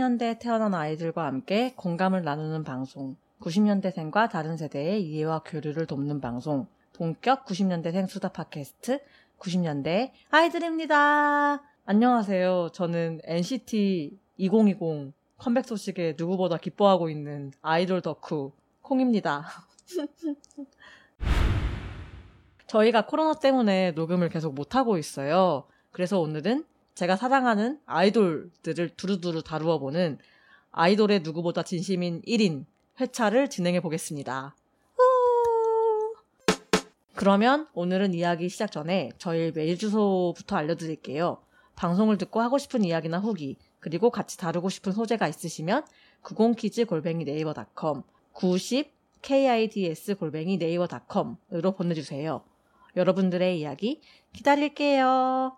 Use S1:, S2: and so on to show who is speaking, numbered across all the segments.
S1: 90년대에 태어난 아이들과 함께 공감을 나누는 방송. 90년대생과 다른 세대의 이해와 교류를 돕는 방송. 본격 90년대생 수다 팟캐스트 90년대 아이들입니다. 안녕하세요. 저는 NCT 2020 컴백 소식에 누구보다 기뻐하고 있는 아이돌 덕후 콩입니다. 저희가 코로나 때문에 녹음을 계속 못하고 있어요. 그래서 오늘은 제가 사랑하는 아이돌들을 두루두루 다루어 보는 아이돌의 누구보다 진심인 1인 회차를 진행해 보겠습니다. 그러면 오늘은 이야기 시작 전에 저희 메일 주소부터 알려드릴게요. 방송을 듣고 하고 싶은 이야기나 후기, 그리고 같이 다루고 싶은 소재가 있으시면 90키즈 골뱅이 네이버닷컴, 90 kids 골뱅이 네이버닷컴으로 보내주세요. 여러분들의 이야기 기다릴게요.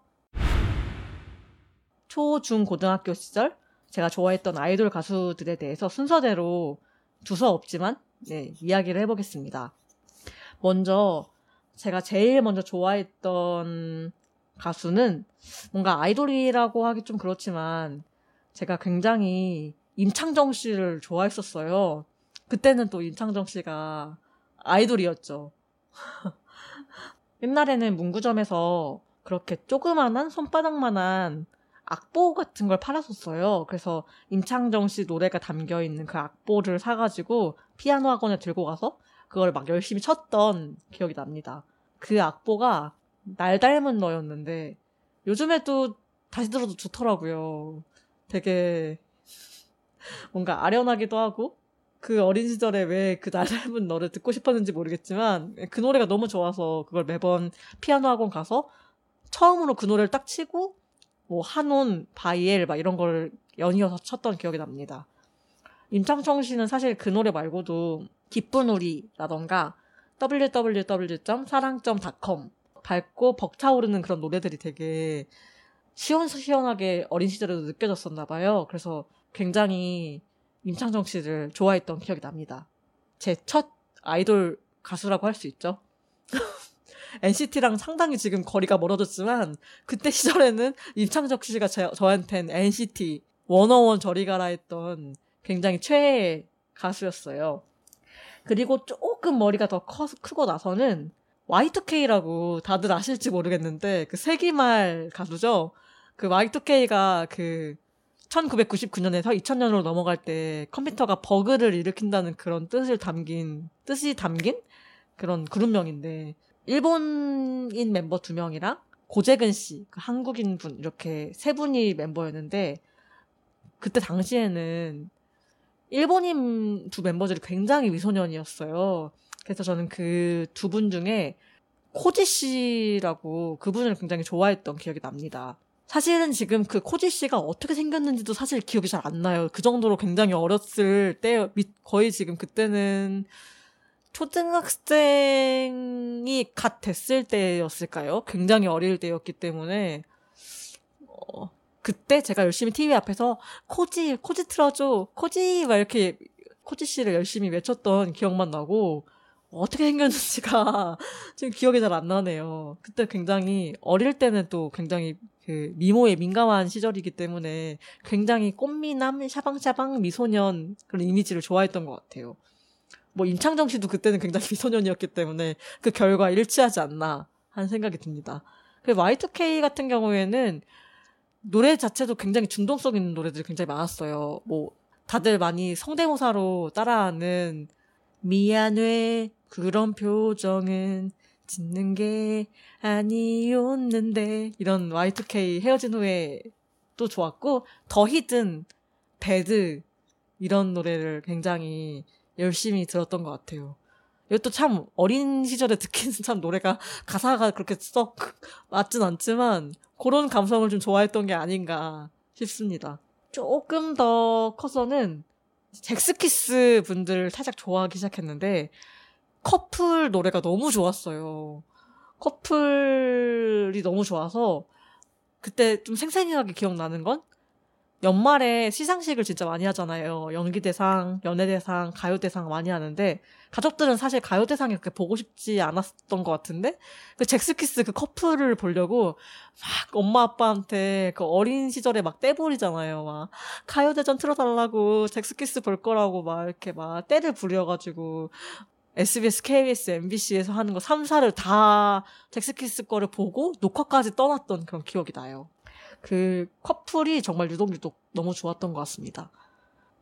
S1: 초, 중, 고등학교 시절 제가 좋아했던 아이돌 가수들에 대해서 순서대로 두서 없지만 네, 이야기를 해보겠습니다. 먼저 제가 제일 먼저 좋아했던 가수는 뭔가 아이돌이라고 하기 좀 그렇지만 제가 굉장히 임창정 씨를 좋아했었어요. 그때는 또 임창정 씨가 아이돌이었죠. 옛날에는 문구점에서 그렇게 조그만한 손바닥만한 악보 같은 걸 팔았었어요. 그래서 임창정 씨 노래가 담겨 있는 그 악보를 사가지고 피아노 학원에 들고 가서 그걸 막 열심히 쳤던 기억이 납니다. 그 악보가 날 닮은 너였는데 요즘에도 다시 들어도 좋더라고요. 되게 뭔가 아련하기도 하고 그 어린 시절에 왜 그 날 닮은 너를 듣고 싶었는지 모르겠지만 그 노래가 너무 좋아서 그걸 매번 피아노 학원 가서 처음으로 그 노래를 딱 치고 뭐 하논, 바이엘 막 이런 걸 연이어서 쳤던 기억이 납니다. 임창정 씨는 사실 그 노래 말고도 기쁜 우리라던가 www.사랑.com 밝고 벅차오르는 그런 노래들이 되게 시원시원하게 어린 시절에도 느껴졌었나 봐요. 그래서 굉장히 임창정 씨를 좋아했던 기억이 납니다. 제 첫 아이돌 가수라고 할 수 있죠. NCT랑 상당히 지금 거리가 멀어졌지만 그때 시절에는 임창정 씨가 제, 저한텐 NCT 원어원 저리 가라 했던 굉장히 최애 가수였어요. 그리고 조금 머리가 더 커, 크고 나서는 Y2K라고 다들 아실지 모르겠는데 그 세기말 가수죠. 그 Y2K가 그 1999년에서 2000년으로 넘어갈 때 컴퓨터가 버그를 일으킨다는 그런 뜻을 담긴 뜻이 담긴 그런 그룹명인데 일본인 멤버 두 명이랑 고재근 씨, 그 한국인 분 이렇게 세 분이 멤버였는데 그때 당시에는 일본인 두 멤버들이 굉장히 미소년이었어요. 그래서 저는 그 두 분 중에 코지 씨라고 그분을 굉장히 좋아했던 기억이 납니다. 사실은 지금 그 코지 씨가 어떻게 생겼는지도 사실 기억이 잘 안 나요. 그 정도로 굉장히 어렸을 때, 거의 지금 그때는 초등학생이 갓 됐을 때였을까요? 굉장히 어릴 때였기 때문에, 어, 그때 제가 열심히 TV 앞에서 코지, 코지 틀어줘, 코지, 막 이렇게 코지 씨를 열심히 외쳤던 기억만 나고, 어떻게 생겼는지가 지금 기억이 잘 안 나네요. 그때 굉장히 어릴 때는 또 굉장히 그 미모에 민감한 시절이기 때문에 굉장히 꽃미남 샤방샤방 미소년 그런 이미지를 좋아했던 것 같아요. 뭐 임창정 씨도 그때는 굉장히 미소년이었기 때문에 그 결과 일치하지 않나 하는 생각이 듭니다. 그 Y2K 같은 경우에는 노래 자체도 굉장히 중독성 있는 노래들이 굉장히 많았어요. 뭐 다들 많이 성대모사로 따라하는 미안해 그런 표정은 짓는 게 아니었는데 이런 Y2K 헤어진 후에 또 좋았고 더 히든 배드 이런 노래를 굉장히 열심히 들었던 것 같아요. 이것도 참 어린 시절에 듣기는 참 노래가 가사가 그렇게 썩 맞진 않지만 그런 감성을 좀 좋아했던 게 아닌가 싶습니다. 조금 더 커서는 잭스키스 분들 살짝 좋아하기 시작했는데 커플 노래가 너무 좋았어요. 커플이 너무 좋아서 그때 좀 생생하게 기억나는 건 연말에 시상식을 진짜 많이 하잖아요. 연기대상, 연예대상, 가요대상 많이 하는데 가족들은 사실 가요대상이 그렇게 보고 싶지 않았던 것 같은데 그 잭스키스 그 커플을 보려고 막 엄마 아빠한테 그 어린 시절에 막 떼부리잖아요. 막 가요대전 틀어달라고 잭스키스 볼 거라고 막 이렇게 막 떼를 부려가지고 SBS, KBS, MBC에서 하는 거 3사를 다 잭스키스 거를 보고 녹화까지 떠났던 그런 기억이 나요. 그 커플이 정말 유독유독 너무 좋았던 것 같습니다.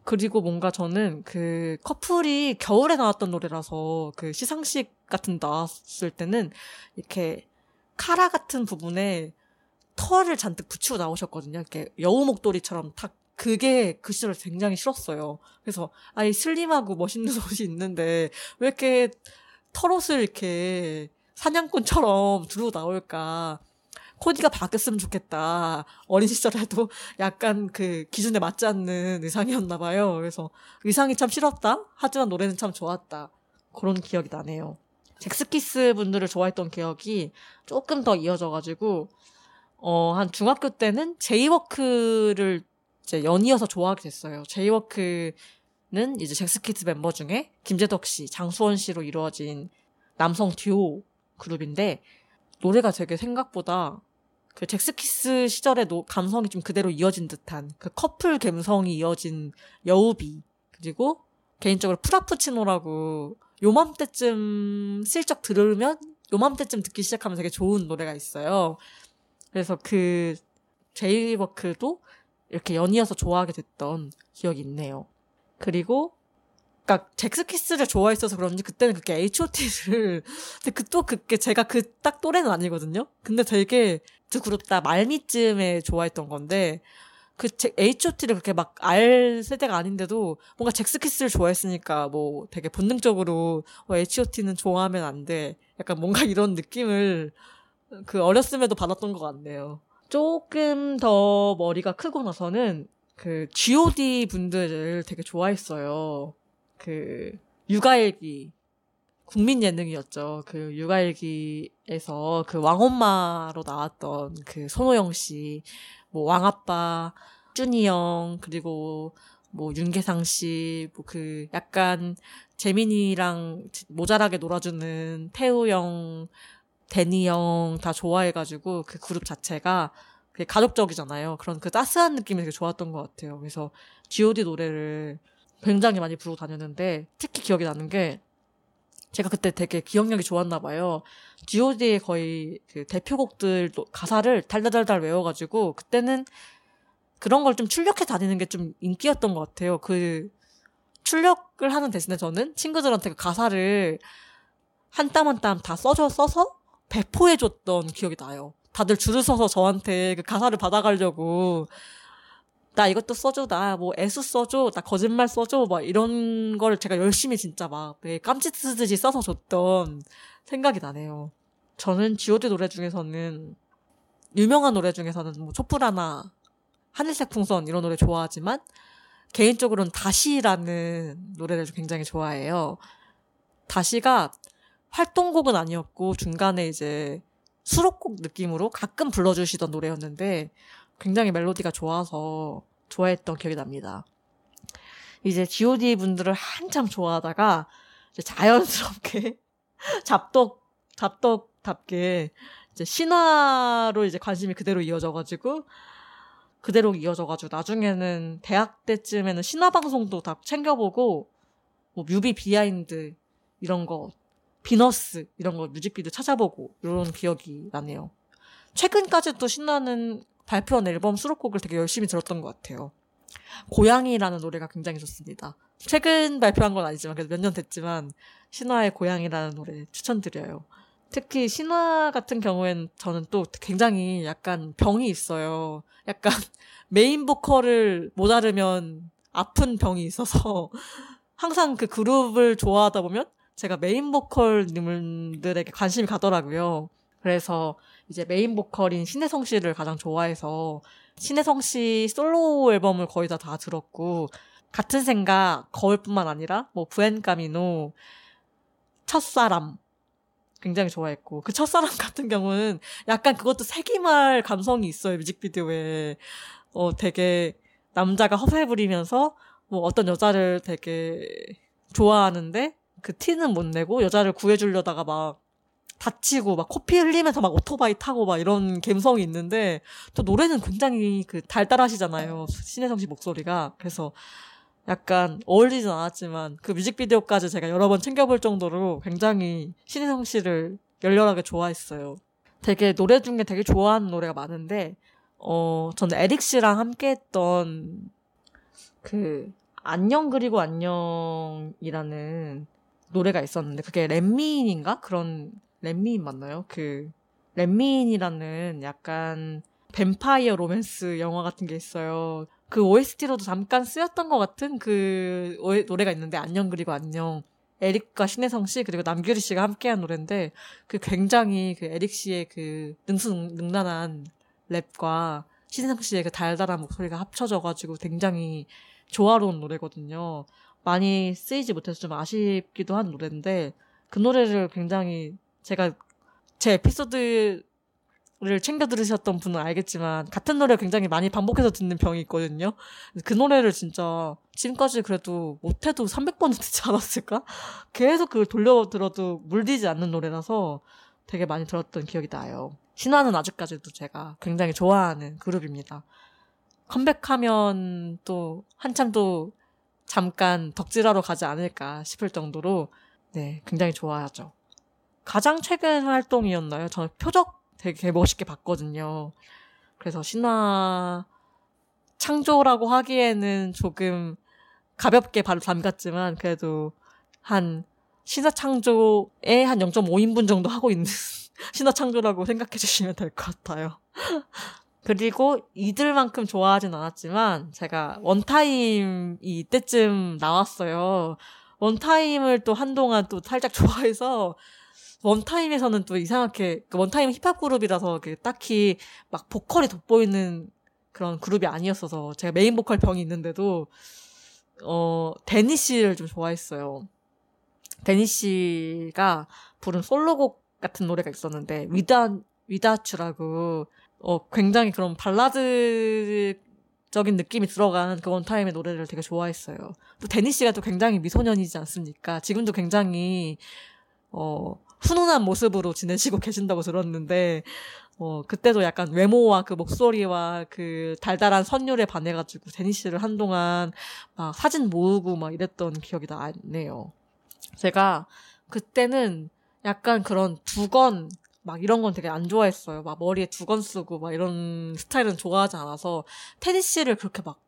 S1: 그리고 뭔가 저는 그 커플이 겨울에 나왔던 노래라서 그 시상식 같은 나왔을 때는 이렇게 카라 같은 부분에 털을 잔뜩 붙이고 나오셨거든요. 이렇게 여우 목도리처럼 탁 그게 그 시절에 굉장히 싫었어요. 그래서 아니 슬림하고 멋있는 옷이 있는데 왜 이렇게 털옷을 이렇게 사냥꾼처럼 들고 나올까? 코디가 바뀌었으면 좋겠다. 어린 시절에도 약간 그 기준에 맞지 않는 의상이었나 봐요. 그래서 의상이 참 싫었다. 하지만 노래는 참 좋았다. 그런 기억이 나네요. 젝스키스 분들을 좋아했던 기억이 조금 더 이어져가지고 어, 한 중학교 때는 제이워크를 이제 연이어서 좋아하게 됐어요. 제이워크는 이제 젝스키스 멤버 중에 김재덕 씨, 장수원 씨로 이루어진 남성 듀오 그룹인데 노래가 되게 생각보다 그 젝스키스 시절의 노, 감성이 좀 그대로 이어진 듯한 그 커플 감성이 이어진 여우비 그리고 개인적으로 프라푸치노라고 요맘때쯤 슬쩍 들으면 요맘때쯤 듣기 시작하면 되게 좋은 노래가 있어요. 그래서 그 제이워크도 이렇게 연이어서 좋아하게 됐던 기억이 있네요. 그리고 그러니까 잭스키스를 좋아했어서 그런지 그때는 그게 H.O.T를 근데 그 또 그게 제가 그 딱 또래는 아니거든요. 근데 되게 그 그룹 다 말미쯤에 좋아했던 건데 그 H.O.T를 그렇게 막 알 세대가 아닌데도 뭔가 잭스키스를 좋아했으니까 뭐 되게 본능적으로 어, H.O.T는 좋아하면 안 돼. 약간 뭔가 이런 느낌을 그 어렸음에도 받았던 것 같네요. 조금 더 머리가 크고 나서는 그 G.O.D 분들을 되게 좋아했어요. 그 육아일기 국민 예능이었죠. 그 육아일기에서 그 왕엄마로 나왔던 그 손호영 씨, 뭐 왕아빠, 쭈니 형, 그리고 뭐 윤계상 씨, 뭐 그 약간 재민이랑 모자라게 놀아주는 태우 형, 데니 형 다 좋아해가지고 그 그룹 자체가 가족적이잖아요. 그런 그 따스한 느낌이 되게 좋았던 것 같아요. 그래서 G.O.D 노래를 굉장히 많이 부르고 다녔는데 특히 기억이 나는 게 제가 그때 되게 기억력이 좋았나 봐요. G.O.D의 거의 그 대표곡들 가사를 달달달달 외워가지고 그때는 그런 걸 좀 출력해 다니는 게 좀 인기였던 것 같아요. 그 출력을 하는 대신에 저는 친구들한테 그 가사를 한 땀 한 땀 다 써줘 써서 배포해줬던 기억이 나요. 다들 줄을 서서 저한테 그 가사를 받아가려고 나 이것도 써줘, 나 뭐 애수 써줘, 나 거짓말 써줘, 막 이런 걸 제가 열심히 진짜 막 깜지 쓰듯이 써서 줬던 생각이 나네요. 저는 G.O.D 노래 중에서는 유명한 노래 중에서는 뭐 촛불 하나, 하늘색 풍선 이런 노래 좋아하지만 개인적으로는 다시라는 노래를 굉장히 좋아해요. 다시가 활동곡은 아니었고 중간에 이제 수록곡 느낌으로 가끔 불러주시던 노래였는데 굉장히 멜로디가 좋아서 좋아했던 기억이 납니다. 이제 G.O.D 분들을 한참 좋아하다가 자연스럽게 잡덕 잡덕답게 이제 신화로 이제 관심이 그대로 이어져가지고 그대로 이어져가지고 나중에는 대학 때쯤에는 신화 방송도 다 챙겨보고 뭐 뮤비 behind 이런 거 비너스 이런 거 뮤직비디오 찾아보고 이런 기억이 나네요. 최근까지도 신화는 발표한 앨범 수록곡을 되게 열심히 들었던 것 같아요. 고양이라는 노래가 굉장히 좋습니다. 최근 발표한 건 아니지만 그래도 몇 년 됐지만 신화의 고양이라는 노래 추천드려요. 특히 신화 같은 경우엔 저는 또 굉장히 약간 병이 있어요. 약간 메인 보컬을 못 알으면 아픈 병이 있어서 항상 그 그룹을 좋아하다 보면 제가 메인 보컬님들에게 관심이 가더라고요. 그래서 이제 메인 보컬인 신혜성 씨를 가장 좋아해서 신혜성 씨 솔로 앨범을 거의 다 다 들었고 같은 생각 거울뿐만 아니라 뭐 부엔카미노 첫사람 굉장히 좋아했고 그 첫사람 같은 경우는 약간 그것도 세기말 감성이 있어요 뮤직비디오에. 어 되게 남자가 허세 부리면서 뭐 어떤 여자를 되게 좋아하는데 그 티는 못 내고 여자를 구해주려다가 막 다치고 막 코피 흘리면서 막 오토바이 타고 막 이런 감성이 있는데 또 노래는 굉장히 그 달달하시잖아요. 신혜성 씨 목소리가. 그래서 약간 어울리진 않았지만 그 뮤직비디오까지 제가 여러 번 챙겨볼 정도로 굉장히 신혜성 씨를 열렬하게 좋아했어요. 되게 노래 중에 되게 좋아하는 노래가 많은데 어 저는 에릭 씨랑 함께 했던 그 안녕 그리고 안녕이라는 노래가 있었는데 그게 렛미인인가 그런 Let Me In 맞나요? 그 Let Me In이라는 약간 뱀파이어 로맨스 영화 같은 게 있어요. 그 OST로도 잠깐 쓰였던 것 같은 그 노래가 있는데 안녕 그리고 안녕 에릭과 신혜성 씨 그리고 남규리 씨가 함께한 노래인데 그 굉장히 그 에릭 씨의 그 능수능란한 랩과 신혜성 씨의 그 달달한 목소리가 합쳐져가지고 굉장히 조화로운 노래거든요. 많이 쓰이지 못해서 좀 아쉽기도 한 노래인데 그 노래를 굉장히 제가 제 에피소드를 챙겨 들으셨던 분은 알겠지만 같은 노래 굉장히 많이 반복해서 듣는 병이 있거든요. 그 노래를 진짜 지금까지 그래도 못해도 300번은 듣지 않았을까? 계속 그걸 돌려 들어도 물리지 않는 노래라서 되게 많이 들었던 기억이 나요. 신화는 아직까지도 제가 굉장히 좋아하는 그룹입니다. 컴백하면 또 한참 또 잠깐 덕질하러 가지 않을까 싶을 정도로 네, 굉장히 좋아하죠. 가장 최근 활동이었나요? 저는 표적 되게 멋있게 봤거든요. 그래서 신화 창조라고 하기에는 조금 가볍게 바로 담갔지만 그래도 한 신화 창조에 한 0.5인분 정도 하고 있는 신화 창조라고 생각해 주시면 될 것 같아요. 그리고 이들만큼 좋아하진 않았지만 제가 원타임이 이때쯤 나왔어요. 원타임을 또 한동안 또 살짝 좋아해서 원타임에서는 또 이상하게 그 원타임 힙합 그룹이라서 그 딱히 막 보컬이 돋보이는 그런 그룹이 아니었어서 제가 메인 보컬 병이 있는데도 어 데니 씨를 좀 좋아했어요. 데니 씨가 부른 솔로곡 같은 노래가 있었는데 위다 위다추라고 어 굉장히 그런 발라드 적인 느낌이 들어간 그 원타임의 노래를 되게 좋아했어요. 또 데니 씨가 또 굉장히 미소년이지 않습니까? 지금도 굉장히 어 훈훈한 모습으로 지내시고 계신다고 들었는데, 어, 그때도 약간 외모와 그 목소리와 그 달달한 선율에 반해가지고 데니 씨를 한동안 막 사진 모으고 막 이랬던 기억이 나네요. 제가 그때는 약간 그런 두건 막 이런 건 되게 안 좋아했어요. 막 머리에 두건 쓰고 막 이런 스타일은 좋아하지 않아서 테디 씨를 그렇게 막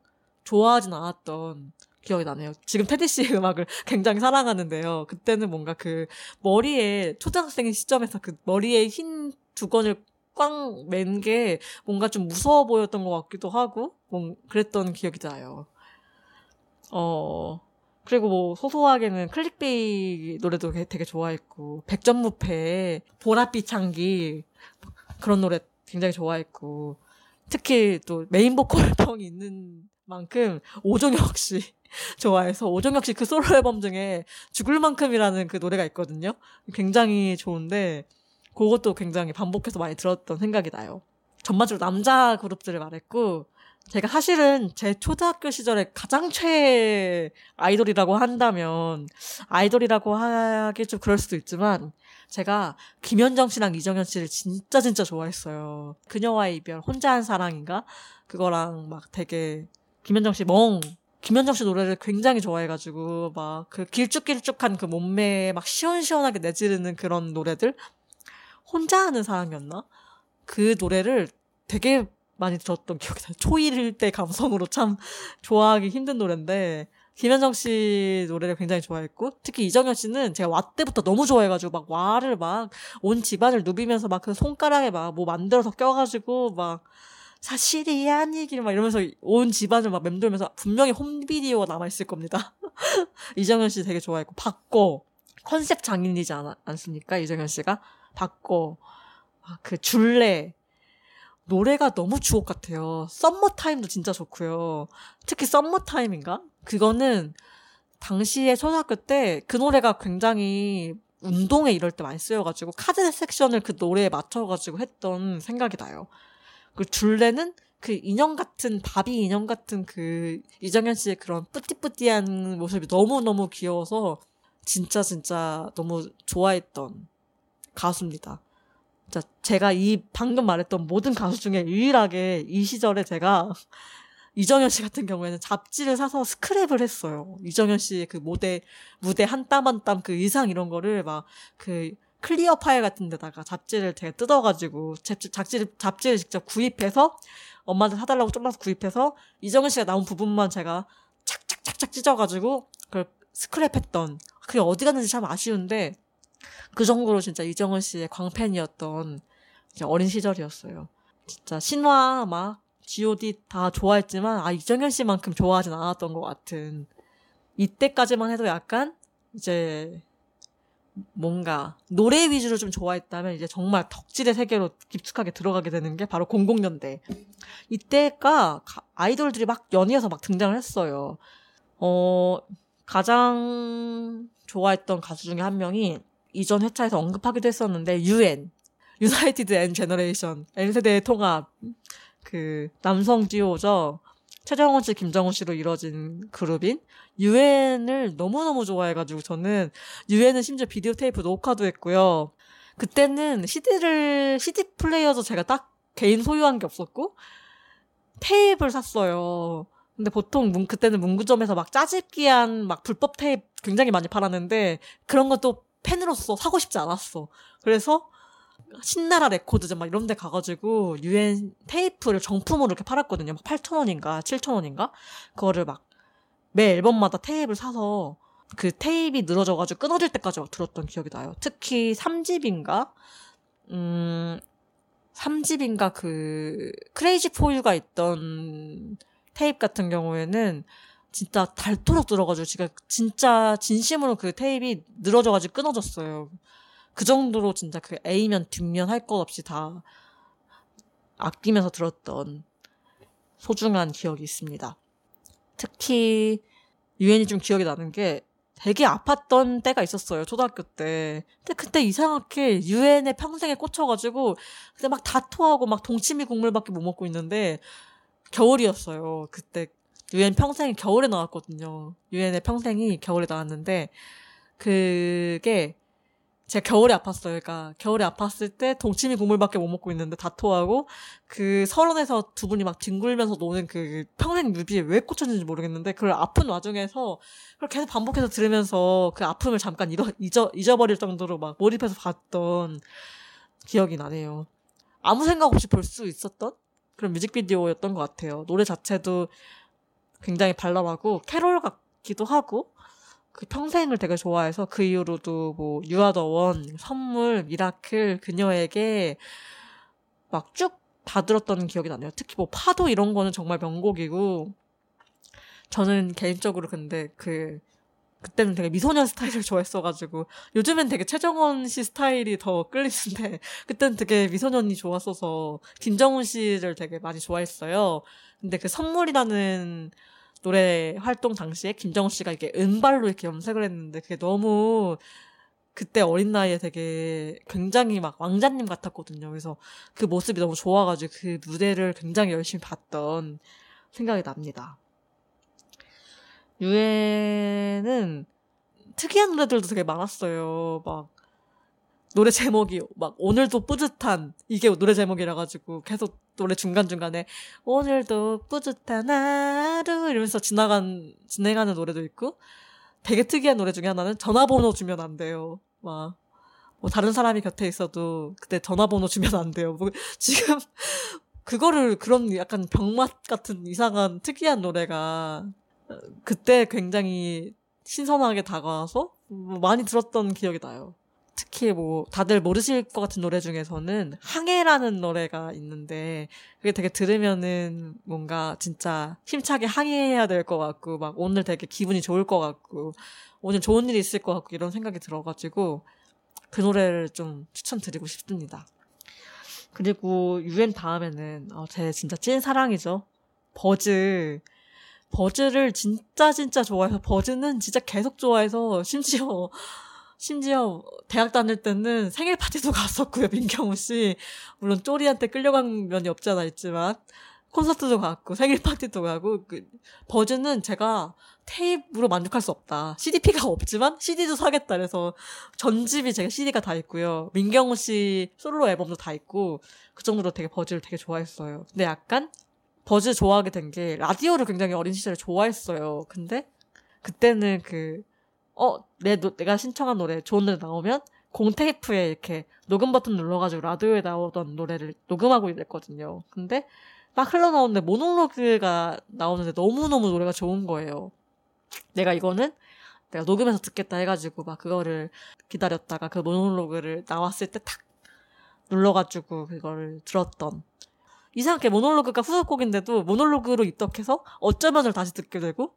S1: 좋아하진 않았던 기억이 나네요. 지금 테디 씨의 음악을 굉장히 사랑하는데요. 그때는 뭔가 그 머리에 초등학생의 시점에서 그 머리에 흰 두건을 꽝 맨 게 뭔가 좀 무서워 보였던 것 같기도 하고 뭐 그랬던 기억이 나요. 어 그리고 뭐 소소하게는 클릭베이 노래도 되게 좋아했고 백전무패 보랏빛 향기 그런 노래 굉장히 좋아했고 특히 또 메인 보컬 평이 있는 만큼 오종혁 씨 좋아해서 오종혁 씨 그 솔로 앨범 중에 죽을 만큼이라는 그 노래가 있거든요. 굉장히 좋은데 그것도 굉장히 반복해서 많이 들었던 생각이 나요. 전반적으로 남자 그룹들을 말했고 제가 사실은 제 초등학교 시절에 가장 최애 아이돌이라고 한다면 아이돌이라고 하기 좀 그럴 수도 있지만 제가 김현정 씨랑 이정현 씨를 진짜 진짜 좋아했어요. 그녀와의 이별, 혼자 한 사랑인가? 그거랑 막 되게 김현정 씨 멍. 김현정 씨 노래를 굉장히 좋아해가지고 막 그 길쭉길쭉한 그 몸매에 막 시원시원하게 내지르는 그런 노래들 혼자 하는 사랑이었나? 그 노래를 되게 많이 들었던 기억이 나요. 초일 때 감성으로 참 좋아하기 힘든 노래인데 김현정 씨 노래를 굉장히 좋아했고 특히 이정현 씨는 제가 와 때부터 너무 좋아해가지고 막 와를 막 온 집안을 누비면서 막 그 손가락에 막 뭐 만들어서 껴가지고 막 사실이 아니길 막 이러면서 온 집안을 막 맴돌면서 분명히 홈비디오가 남아있을 겁니다. 이정현 씨 되게 좋아했고, 받고, 컨셉 장인이지 않, 않습니까? 이정현 씨가? 받고, 아, 그 줄레, 노래가 너무 주옥 같아요. 썸머타임도 진짜 좋고요. 특히 썸머타임인가? 그거는 당시에 초등학교 때 그 노래가 굉장히 운동회 이럴 때 많이 쓰여가지고 카드 섹션을 그 노래에 맞춰가지고 했던 생각이 나요. 그 줄레는 그 인형 같은 바비 인형 같은 그 이정현 씨의 그런 뿌띠뿌띠한 모습이 너무 너무 귀여워서 진짜 진짜 너무 좋아했던 가수입니다. 자, 제가 이 방금 말했던 모든 가수 중에 유일하게 이 시절에 제가 이정현 씨 같은 경우에는 잡지를 사서 스크랩을 했어요. 이정현 씨의 그 무대, 무대 한 땀 한 땀 그 의상 이런 거를 막 그 클리어 파일 같은 데다가 잡지를 제가 뜯어가지고 잡지, 잡지를, 잡지를 직접 구입해서 엄마한테 사달라고 쫄라서 구입해서 이정현 씨가 나온 부분만 제가 착착착착 찢어가지고 그걸 스크랩했던 그게 어디 갔는지 참 아쉬운데 그 정도로 진짜 이정은 씨의 광팬이었던 어린 시절이었어요. 진짜 신화 막 G.O.D 다 좋아했지만 아 이정현 씨만큼 좋아하진 않았던 것 같은 이때까지만 해도 약간 이제 뭔가 노래 위주로 좀 좋아했다면 이제 정말 덕질의 세계로 깊숙하게 들어가게 되는 게 바로 00년대 이때가 아이돌들이 막 연이어서 막 등장을 했어요. 어 가장 좋아했던 가수 중에 한 명이 이전 회차에서 언급하기도 했었는데 UN United N Generation N세대의 통합 그 남성 듀오죠. 최정원 씨, 김정훈 씨로 이뤄진 그룹인 유엔을 너무너무 좋아해가지고 저는 유엔은 심지어 비디오 테이프 녹화도 했고요. 그때는 CD를 CD 플레이어도 제가 딱 개인 소유한 게 없었고 테이프를 샀어요. 근데 보통 문, 그때는 문구점에서 막 짜집기한 막 불법 테이프 굉장히 많이 팔았는데 그런 것도 팬으로서 사고 싶지 않았어. 그래서 신나라 레코드점 막 이런 데 가가지고 유엔 테이프를 정품으로 이렇게 팔았거든요. 막 8,000원인가 7,000원인가? 그거를 막 매 앨범마다 테이프를 사서 그 테이프이 늘어져가지고 끊어질 때까지 들었던 기억이 나요. 특히 3집인가? 음, 3집인가 그 크레이지 포유가 있던 테이프 같은 경우에는 진짜 닳도록 들어가지고 제가 진짜 진심으로 그 테이프이 늘어져가지고 끊어졌어요. 그 정도로 진짜 그 A면 뒷면 할 것 없이 다 아끼면서 들었던 소중한 기억이 있습니다. 특히 유엔이 좀 기억이 나는 게 되게 아팠던 때가 있었어요. 초등학교 때. 근데 그때 이상하게 유엔에 평생에 꽂혀가지고 그때 막 다토하고 막 동치미 국물밖에 못 먹고 있는데 겨울이었어요. 그때 유엔 평생이 겨울에 나왔거든요. 유엔의 평생이 겨울에 나왔는데 그게 제가 겨울에 아팠어요. 그러니까 겨울에 아팠을 때 동치미 국물밖에 못 먹고 있는데 다 토하고 그 설원에서 두 분이 막 뒹굴면서 노는 그 평생 뮤비에 왜 꽂혔는지 모르겠는데 그걸 아픈 와중에서 그걸 계속 반복해서 들으면서 그 아픔을 잠깐 잊어, 잊어, 잊어버릴 정도로 막 몰입해서 봤던 기억이 나네요. 아무 생각 없이 볼 수 있었던 그런 뮤직비디오였던 것 같아요. 노래 자체도 굉장히 발랄하고 캐롤 같기도 하고 그 평생을 되게 좋아해서 그 이후로도 뭐 You are the one, 선물, Miracle, 그녀에게 막 쭉 다 들었던 기억이 나네요. 특히 뭐 파도 이런 거는 정말 명곡이고 저는 개인적으로 근데 그 그때는 되게 미소년 스타일을 좋아했어가지고 요즘엔 되게 최정원 씨 스타일이 더 끌리는데 그때는 되게 미소년이 좋았어서 김정훈 씨를 되게 많이 좋아했어요. 근데 그 선물이라는 노래 활동 당시에 김정은 씨가 이렇게 은발로 이렇게 염색을 했는데 그게 너무 그때 어린 나이에 되게 굉장히 막 왕자님 같았거든요. 그래서 그 모습이 너무 좋아가지고 그 무대를 굉장히 열심히 봤던 생각이 납니다. 유엔은 특이한 노래들도 되게 많았어요. 막 노래 제목이 막 오늘도 뿌듯한 이게 노래 제목이라 가지고 계속 노래 중간 중간에 오늘도 뿌듯한 하루 이러면서 지나간 진행하는 노래도 있고 되게 특이한 노래 중에 하나는 전화번호 주면 안 돼요. 막 뭐 다른 사람이 곁에 있어도 그때 전화번호 주면 안 돼요. 뭐 지금 그거를 그런 약간 병맛 같은 이상한 특이한 노래가 그때 굉장히 신선하게 다가와서 뭐 많이 들었던 기억이 나요. 특히 뭐 다들 모르실 것 같은 노래 중에서는 항해라는 노래가 있는데 그게 되게 들으면은 뭔가 진짜 힘차게 항해해야 될 것 같고 막 오늘 되게 기분이 좋을 것 같고 오늘 좋은 일이 있을 것 같고 이런 생각이 들어가지고 그 노래를 좀 추천드리고 싶습니다. 그리고 유엔 다음에는 어, 제 진짜 찐 사랑이죠. 버즈. 버즈를 진짜 진짜 좋아해서 버즈는 진짜 계속 좋아해서 심지어 심지어 대학 다닐 때는 생일 파티도 갔었고요, 민경우 씨. 물론 쪼리한테 끌려간 면이 없지 않아 있지만. 콘서트도 갔고 생일 파티도 가고 그 버즈는 제가 테이프로 만족할 수 없다. CDP가 없지만 CD도 사겠다. 그래서 전집이 제가 CD가 다 있고요. 민경호 씨 솔로 앨범도 다 있고 그 정도로 되게 버즈를 되게 좋아했어요. 근데 약간 버즈 좋아하게 된 게 라디오를 굉장히 어린 시절에 좋아했어요. 근데 그때는 그 어, 내, 내가 신청한 노래, 좋은 노래 나오면 공테이프에 이렇게 녹음 버튼 눌러가지고 라디오에 나오던 노래를 녹음하고 이랬거든요. 근데 막 흘러나오는데 모노로그가 나오는데 너무너무 노래가 좋은 거예요. 내가 이거는 내가 녹음해서 듣겠다 해가지고 막 그거를 기다렸다가 그 모노로그를 나왔을 때 탁 눌러가지고 그거를 들었던 이상하게 모노로그가 후속곡인데도 모노로그로 입덕해서 어쩌면을 다시 듣게 되고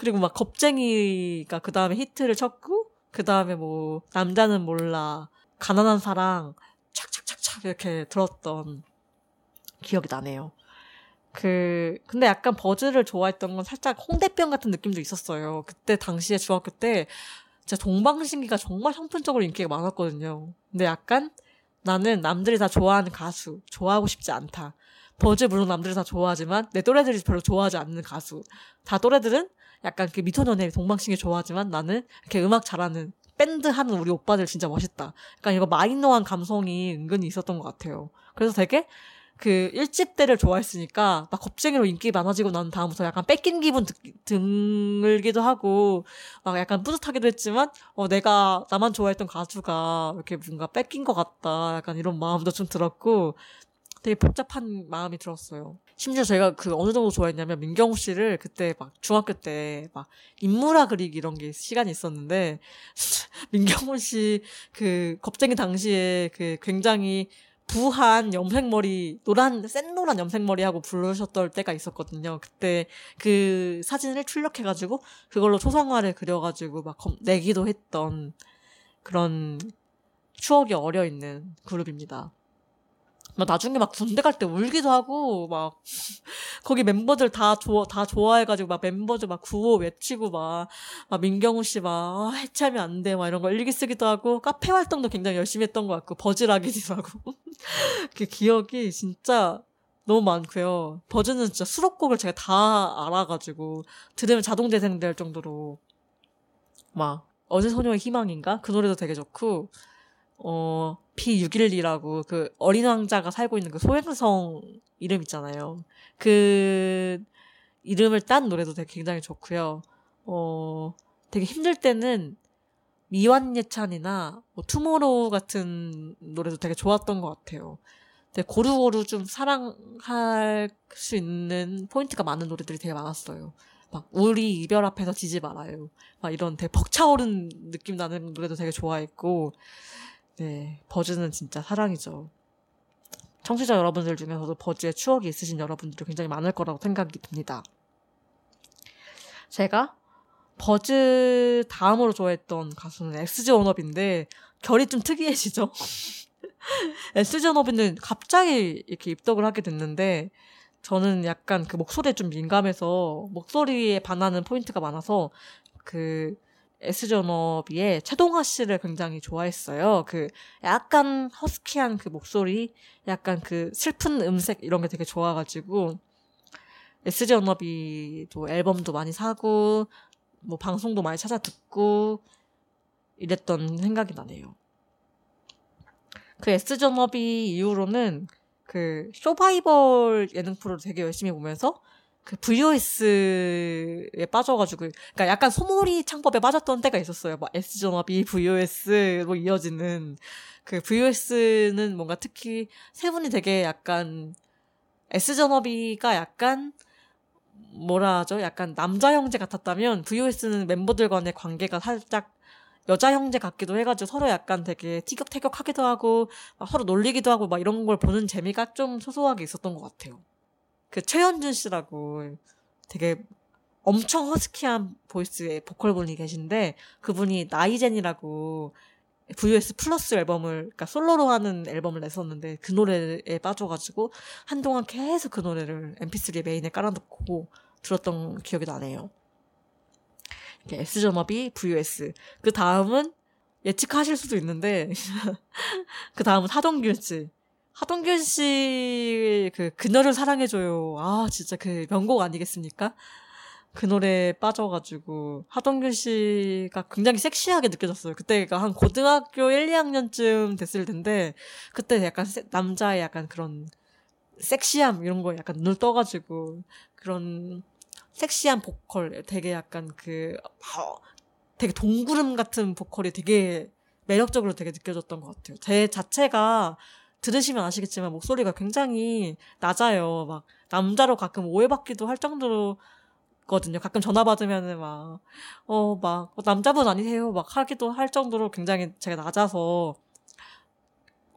S1: 그리고 막 겁쟁이가 그 다음에 히트를 쳤고 그 다음에 뭐 남자는 몰라 가난한 사랑 착착착착 이렇게 들었던 기억이 나네요. 그 근데 약간 버즈를 좋아했던 건 살짝 홍대병 같은 느낌도 있었어요. 그때 당시에 중학교 때 진짜 동방신기가 정말 형편적으로 인기가 많았거든요. 근데 약간 나는 남들이 다 좋아하는 가수 좋아하고 싶지 않다. 버즈 물론 남들이 다 좋아하지만 내 또래들이 별로 좋아하지 않는 가수. 다 또래들은 약간 그 미소년의 동방신기 좋아하지만 나는 이렇게 음악 잘하는 밴드 하는 우리 오빠들 진짜 멋있다. 약간 이거 마이너한 감성이 은근히 있었던 것 같아요. 그래서 되게 그 일집 때를 좋아했으니까 막 겁쟁이로 인기 많아지고 난 다음부터 약간 뺏긴 기분 등을기도 하고 막 약간 뿌듯하기도 했지만 어 내가 나만 좋아했던 가수가 이렇게 뭔가 뺏긴 것 같다 약간 이런 마음도 좀 들었고 되게 복잡한 마음이 들었어요. 심지어 제가 그 어느 정도 좋아했냐면 민경우 씨를 그때 막 중학교 때 막 인물화 그리기 이런 게 시간이 있었는데 민경우 씨그 겁쟁이 당시에 그 굉장히 부한 염색머리 노란 센 노란 염색머리하고 부르셨던 때가 있었거든요. 그때 그 사진을 출력해가지고 그걸로 초상화를 그려가지고 막 내기도 했던 그런 추억이 어려 있는 그룹입니다. 막 나중에 막 군대 갈 때 울기도 하고 막 거기 멤버들 다 좋아 다 좋아해가지고 막 멤버들 막 구호 외치고 막, 막 민경우 씨막 아, 해체하면 안 돼. 막 이런 거 일기 쓰기도 하고 카페 활동도 굉장히 열심히 했던 것 같고 버즈라기도 하고. 그 기억이 진짜 너무 많고요. 버즈는 진짜 수록곡을 제가 다 알아가지고 들으면 자동 재생될 정도로 막 어제 소녀의 희망인가? 그 노래도 되게 좋고 어, P612라고 그 어린 왕자가 살고 있는 그 소행성 이름 있잖아요. 그 이름을 딴 노래도 되게 굉장히 좋고요. 어, 되게 힘들 때는 미완예찬이나 뭐 Tomorrow 같은 노래도 되게 좋았던 것 같아요. 되게 고루고루 좀 사랑할 수 있는 포인트가 많은 노래들이 되게 많았어요. 막 우리 이별 앞에서 지지 말아요. 막 이런 되게 벅차오른 느낌 나는 노래도 되게 좋아했고 네, 버즈는 진짜 사랑이죠. 청취자 여러분들 중에서도 버즈의 추억이 있으신 여러분들이 굉장히 많을 거라고 생각이 듭니다. 제가 버즈 다음으로 좋아했던 가수는 SG워너비인데 결이 좀 특이해지죠. SG워너비는 갑자기 이렇게 입덕을 하게 됐는데 저는 약간 그 목소리에 좀 민감해서 목소리에 반하는 포인트가 많아서 그 SG워너비의 채동하 씨를 굉장히 좋아했어요. 그 약간 허스키한 그 목소리, 약간 그 슬픈 음색 이런 게 되게 좋아가지고 에스저너비도 앨범도 많이 사고 뭐 방송도 많이 찾아 듣고 이랬던 생각이 나네요. 그 에스저너비 이후로는 그 쇼바이벌 예능 프로를 되게 열심히 보면서 그 VOS에 빠져가지고 그러니까 약간 소몰이 창법에 빠졌던 때가 있었어요. 뭐 S 전업이 VOS로 이어지는 그 VOS는 뭔가 특히 세 분이 되게 약간 S 전업이가 약간 뭐라 하죠? 약간 남자 형제 같았다면 VOS는 멤버들 간의 관계가 살짝 여자 형제 같기도 해가지고 서로 약간 되게 티격태격하기도 하고 서로 놀리기도 하고 막 이런 걸 보는 재미가 좀 소소하게 있었던 것 같아요. 그 최현준 씨라고 되게 엄청 허스키한 보이스의 보컬 분이 계신데 그분이 나이젠이라고 VS 플러스 앨범을 그러니까 솔로로 하는 앨범을 냈었는데 그 노래에 빠져가지고 한동안 계속 그 노래를 MP3 메인에 깔아놓고 들었던 기억이 나네요. S전업이 VS 그 다음은 예측하실 수도 있는데 그 다음은 하동균 씨 하동균 씨, 그, 그녀를 사랑해줘요. 아, 진짜 그 명곡 아니겠습니까? 그 노래에 빠져가지고, 하동균 씨가 굉장히 섹시하게 느껴졌어요. 그때가 한 고등학교 1, 2학년쯤 됐을 텐데, 그때 약간 세, 남자의 약간 그런 섹시함, 이런 거 약간 눈 떠가지고, 그런 섹시한 보컬, 되게 약간 그, 어, 되게 동구름 같은 보컬이 되게 매력적으로 되게 느껴졌던 것 같아요. 제 자체가 들으시면 아시겠지만 목소리가 굉장히 낮아요. 막 남자로 가끔 오해받기도 할 정도로 거든요. 가끔 전화 받으면은 막, 어, 막, 어, 남자분 아니세요? 막 하기도 할 정도로 굉장히 제가 낮아서,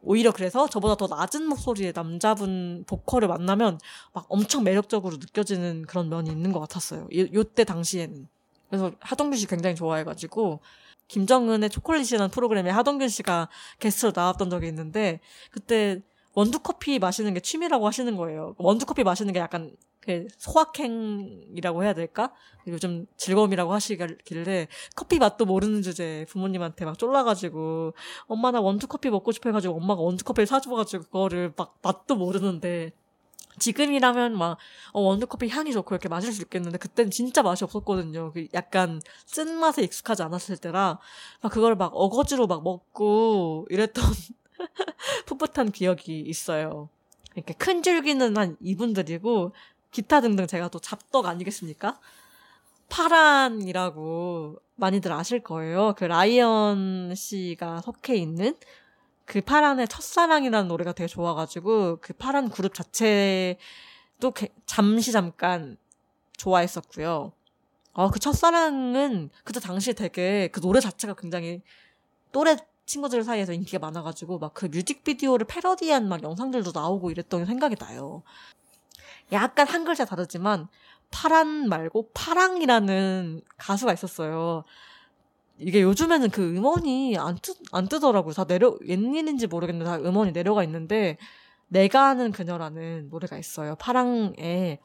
S1: 오히려 그래서 저보다 더 낮은 목소리의 남자분 보컬을 만나면 막 엄청 매력적으로 느껴지는 그런 면이 있는 것 같았어요. 요, 요때 당시에는. 그래서 하동균 씨 굉장히 좋아해가지고, 김정은의 초콜릿이라는 프로그램에 하동균 씨가 게스트로 나왔던 적이 있는데 그때 원두 커피 마시는 게 취미라고 하시는 거예요. 원두 커피 마시는 게 약간 그 소확행이라고 해야 될까? 요즘 즐거움이라고 하시길래 커피 맛도 모르는 주제에 부모님한테 막 쫄라가지고 엄마 나 원두 커피 먹고 싶어 해가지고 엄마가 원두 커피를 사줘가지고 그거를 막 맛도 모르는데 지금이라면 막 어, 원두커피 향이 좋고 이렇게 마실 수 있겠는데 그때는 진짜 맛이 없었거든요. 그 약간 쓴 맛에 익숙하지 않았을 때라 막 그걸 막 어거지로 막 먹고 이랬던 풋풋한 기억이 있어요. 이렇게 큰 줄기는 한 이분들이고 기타 등등 제가 또 잡덕 아니겠습니까? 파란이라고 많이들 아실 거예요. 그 라이언 씨가 속해 있는 그 파란의 첫사랑이라는 노래가 되게 좋아가지고 그 파란 그룹 자체도 잠시 잠깐 좋아했었고요. 어, 그 첫사랑은 그때 당시에 되게 그 노래 자체가 굉장히 또래 친구들 사이에서 인기가 많아가지고 막 그 뮤직비디오를 패러디한 막 영상들도 나오고 이랬던 생각이 나요. 약간 한 글자 다르지만 파란 말고 파랑이라는 가수가 있었어요. 이게 요즘에는 그 음원이 안, 뜨, 안 뜨더라고요. 다 내려, 웬일인지 모르겠는데 다 음원이 내려가 있는데, 내가 아는 그녀라는 노래가 있어요. 파랑에.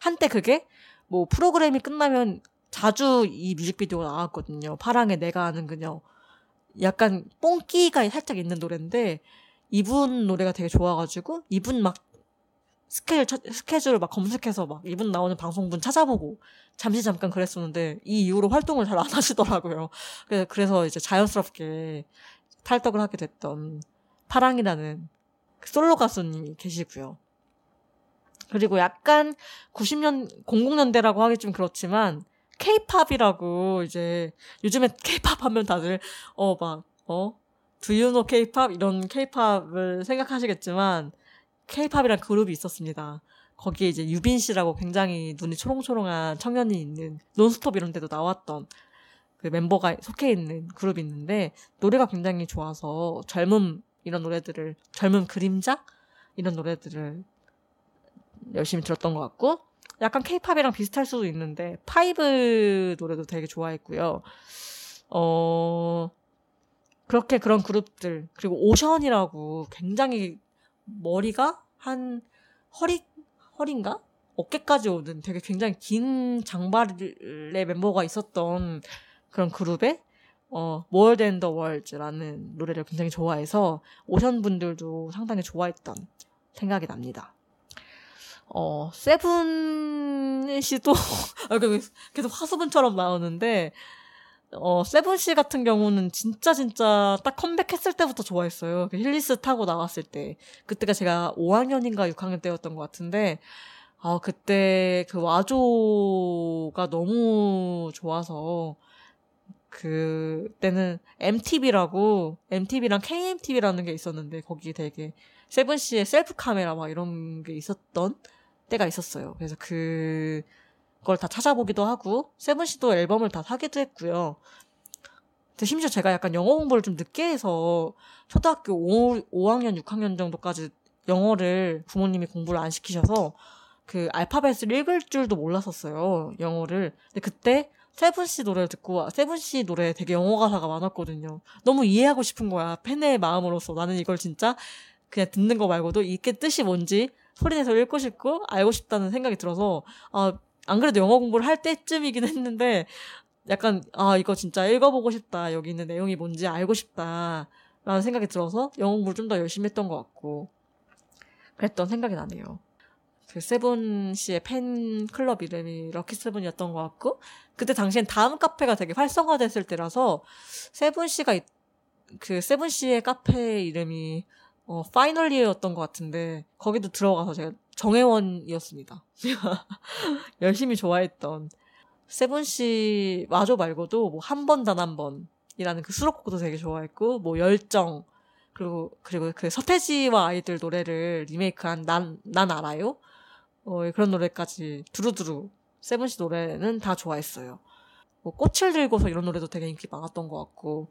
S1: 한때 그게 뭐 프로그램이 끝나면 자주 이 뮤직비디오가 나왔거든요. 파랑에 내가 아는 그녀. 약간 뽕끼가 살짝 있는 노래인데, 이분 노래가 되게 좋아가지고, 이분 막 스케줄, 스케줄을 막 검색해서 막 이분 나오는 방송분 찾아보고 잠시 잠깐 그랬었는데 이 이후로 활동을 잘 안 하시더라고요. 그래서 이제 자연스럽게 탈덕을 하게 됐던 파랑이라는 그 솔로 가수님이 계시고요. 그리고 약간 90년, 00년대라고 하기 좀 그렇지만 케이팝이라고 이제 요즘에 케이팝 하면 다들 어 막 어? 두유노 케이팝 이런 케이팝을 생각하시겠지만 케이팝이란 그룹이 있었습니다. 거기에 이제 유빈 씨라고 굉장히 눈이 초롱초롱한 청년이 있는 논스톱 이런 데도 나왔던 그 멤버가 속해 있는 그룹이 있는데 노래가 굉장히 좋아서 젊음 이런 노래들을 젊은 그림자 이런 노래들을 열심히 들었던 것 같고 약간 케이팝이랑 비슷할 수도 있는데 파이브 노래도 되게 좋아했고요. 어 그렇게 그런 그룹들 그리고 오션이라고 굉장히 머리가 한 허리 허리인가 어깨까지 오는 되게 굉장히 긴 장발의 멤버가 있었던 그런 그룹의 어, More Than Words라는 노래를 굉장히 좋아해서 오션 분들도 상당히 좋아했던 생각이 납니다. 어, 세븐 씨도 아, 그 계속 화수분처럼 나오는데 어, 세븐 씨 같은 경우는 진짜 진짜 딱 컴백했을 때부터 좋아했어요. 그 힐리스 타고 나왔을 때. 그때가 제가 5학년인가 6학년 때였던 것 같은데, 아, 그때 그 와줘가 너무 좋아서, 그때는 MTV라고, MTV랑 KMTV라는 게 있었는데, 거기 되게 세븐 씨의 셀프 카메라 막 이런 게 있었던 때가 있었어요. 그래서 그, 그걸 다 찾아보기도 하고 세븐씨도 앨범을 다 사기도 했고요. 심지어 제가 약간 영어 공부를 좀 늦게 해서 초등학교 5, 5학년, 6학년 정도까지 영어를 부모님이 공부를 안 시키셔서 그 알파벳을 읽을 줄도 몰랐었어요. 영어를. 근데 그때 세븐 씨 노래를 듣고 세븐 씨 노래 되게 영어 가사가 많았거든요. 너무 이해하고 싶은 거야. 팬의 마음으로서 나는 이걸 진짜 그냥 듣는 거 말고도 이게 뜻이 뭔지 소리내서 읽고 싶고 알고 싶다는 생각이 들어서 아 안 그래도 영어 공부를 할 때쯤이긴 했는데 약간 아 이거 진짜 읽어보고 싶다 여기 있는 내용이 뭔지 알고 싶다라는 생각이 들어서 영어 공부를 좀 더 열심히 했던 것 같고 그랬던 생각이 나네요. 그 세븐 씨의 팬 클럽 이름이 럭키 세븐이었던 것 같고 그때 당시엔 다음 카페가 되게 활성화됐을 때라서 세븐 씨가 그 세븐 씨의 카페 이름이 어 Finally였던 것 같은데 거기도 들어가서 제가 정회원이었습니다. 열심히 좋아했던 세븐 씨 와줘 말고도 뭐 한 번 단 한 번이라는 그 수록곡도 되게 좋아했고 뭐 열정 그리고 그리고 그 서태지와 아이들 노래를 리메이크한 난 난 알아요 어, 그런 노래까지 두루두루 세븐 씨 노래는 다 좋아했어요. 뭐 꽃을 들고서 이런 노래도 되게 인기 많았던 것 같고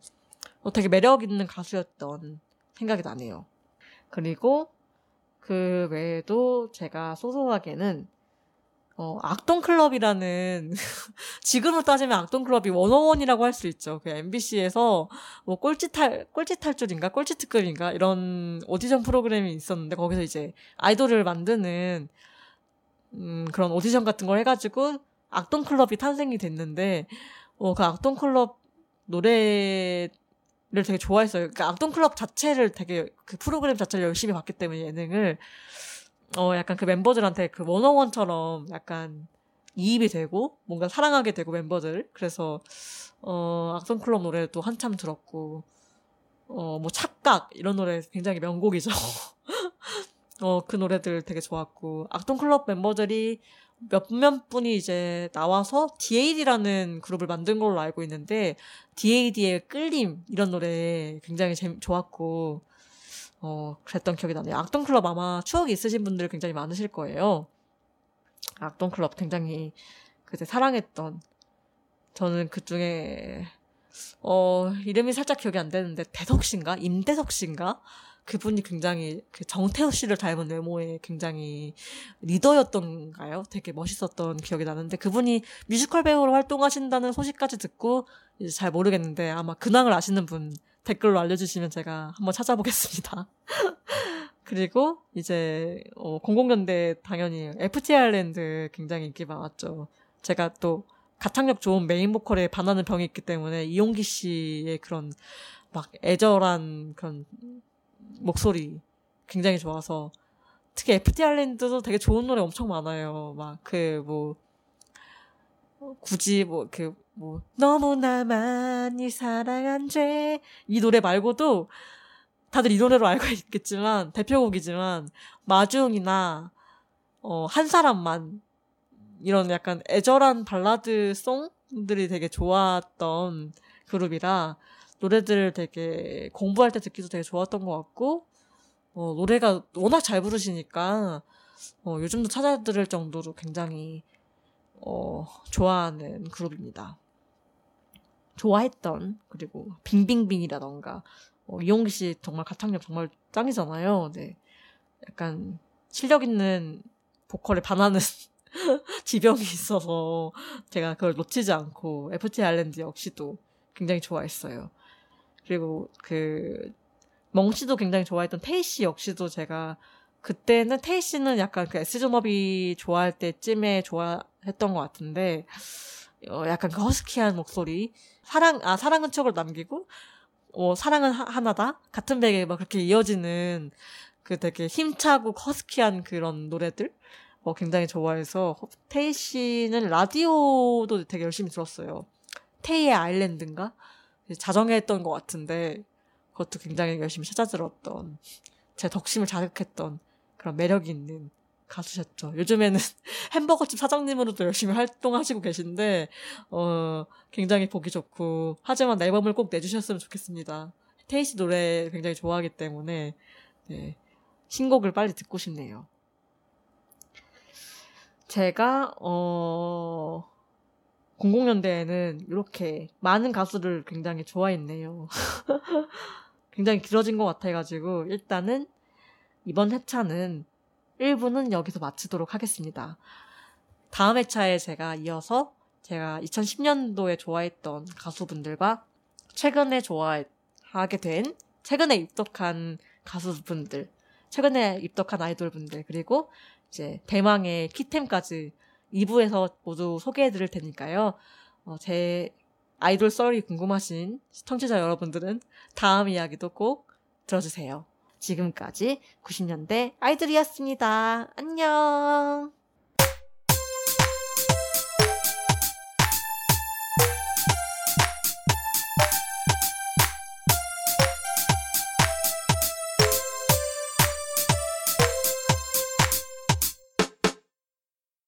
S1: 어, 되게 매력 있는 가수였던 생각이 나네요. 그리고 그 외에도 제가 소소하게는 어, 악동클럽이라는, 지금으로 따지면 악동클럽이 워너원이라고 할 수 있죠. 그 MBC에서 뭐 꼴찌 탈, 꼴찌 탈출인가? 꼴찌 특급인가? 이런 오디션 프로그램이 있었는데, 거기서 이제 아이돌을 만드는 음, 그런 오디션 같은 걸 해가지고 악동 클럽이 탄생이 됐는데, 어, 그 악동 클럽 노래 를 되게 좋아했어요. 그러니까 악동 클럽 자체를 되게 그 프로그램 자체를 열심히 봤기 때문에 예능을 어 약간 그 멤버들한테 그 원어원처럼 약간 이입이 되고 뭔가 사랑하게 되고 멤버들 그래서 어 악동 클럽 노래도 한참 들었고 어 뭐 착각 이런 노래 굉장히 명곡이죠. 어, 그 노래들 되게 좋았고, 악동 클럽 멤버들이 몇몇 분이 이제 나와서 DAD라는 그룹을 만든 걸로 알고 있는데, DAD의 끌림, 이런 노래 굉장히 재미, 좋았고, 어, 그랬던 기억이 나네요. 악동클럽 아마 추억이 있으신 분들 굉장히 많으실 거예요. 악동클럽 굉장히 그때 사랑했던, 저는 그 중에, 어, 이름이 살짝 기억이 안 되는데, 대석 씨인가? 임대석 씨인가? 그분이 굉장히 그 정태호 씨를 닮은 외모에 굉장히 리더였던가요? 되게 멋있었던 기억이 나는데 그분이 뮤지컬 배우로 활동하신다는 소식까지 듣고 이제 잘 모르겠는데 아마 근황을 아시는 분 댓글로 알려주시면 제가 한번 찾아보겠습니다. 그리고 이제 어, 공공년대 당연히 FT 아일랜드 굉장히 인기 많았죠. 제가 또 가창력 좋은 메인 보컬에 반하는 병이 있기 때문에 이홍기 씨의 그런 막 애절한 그런 목소리 굉장히 좋아서 특히 FT 아일랜드도 되게 좋은 노래 엄청 많아요. 막 그 뭐 굳이 뭐그뭐 너무나 많이 사랑한 죄 이 노래 말고도 다들 이 노래로 알고 있겠지만 대표곡이지만 마중이나 어 한 사람만 이런 약간 애절한 발라드 송들이 되게 좋았던 그룹이라 노래들 되게 공부할 때 듣기도 되게 좋았던 것 같고 어, 노래가 워낙 잘 부르시니까 어, 요즘도 찾아 들을 정도로 굉장히 어, 좋아하는 그룹입니다. 좋아했던 그리고 빙빙빙이라던가 어, 이용기 씨 정말 가창력 정말 짱이잖아요. 네, 약간 실력 있는 보컬에 반하는 지병이 있어서 제가 그걸 놓치지 않고 FT 아일랜드 역시도 굉장히 좋아했어요. 그리고 그 멍씨도 굉장히 좋아했던 테이 씨 역시도 제가 그때는 테이 씨는 약간 그 S존업이 좋아할 때쯤에 좋아했던 것 같은데 어 약간 그 허스키한 목소리 사랑 아 사랑은 척을 남기고 어 사랑은 하, 나다 같은 백에 막 그렇게 이어지는 그 되게 힘차고 허스키한 그런 노래들 어 굉장히 좋아해서 테이 씨는 라디오도 되게 열심히 들었어요. 테이의 아일랜드인가? 자정했던 것 같은데 그것도 굉장히 열심히 찾아 들었던 제 덕심을 자극했던 그런 매력 있는 가수셨죠. 요즘에는 햄버거집 사장님으로도 열심히 활동하시고 계신데 어 굉장히 보기 좋고 하지만 앨범을 꼭 내주셨으면 좋겠습니다. 테이 씨 노래 굉장히 좋아하기 때문에 네, 신곡을 빨리 듣고 싶네요. 제가 어 공공연대에는 이렇게 많은 가수를 굉장히 좋아했네요. 굉장히 길어진 것 같아가지고 일단은 이번 회차는 1부는 여기서 마치도록 하겠습니다. 다음 회차에 제가 이어서 제가 2010년도에 좋아했던 가수분들과 최근에 좋아하게 된 최근에 입덕한 가수분들, 최근에 입덕한 아이돌분들 그리고 이제 대망의 키템까지 2부에서 모두 소개해 드릴 테니까요. 어, 제 아이돌 썰이 궁금하신 청취자 여러분들은 다음 이야기도 꼭 들어주세요.
S2: 지금까지 90년대 아이들이었습니다. 안녕!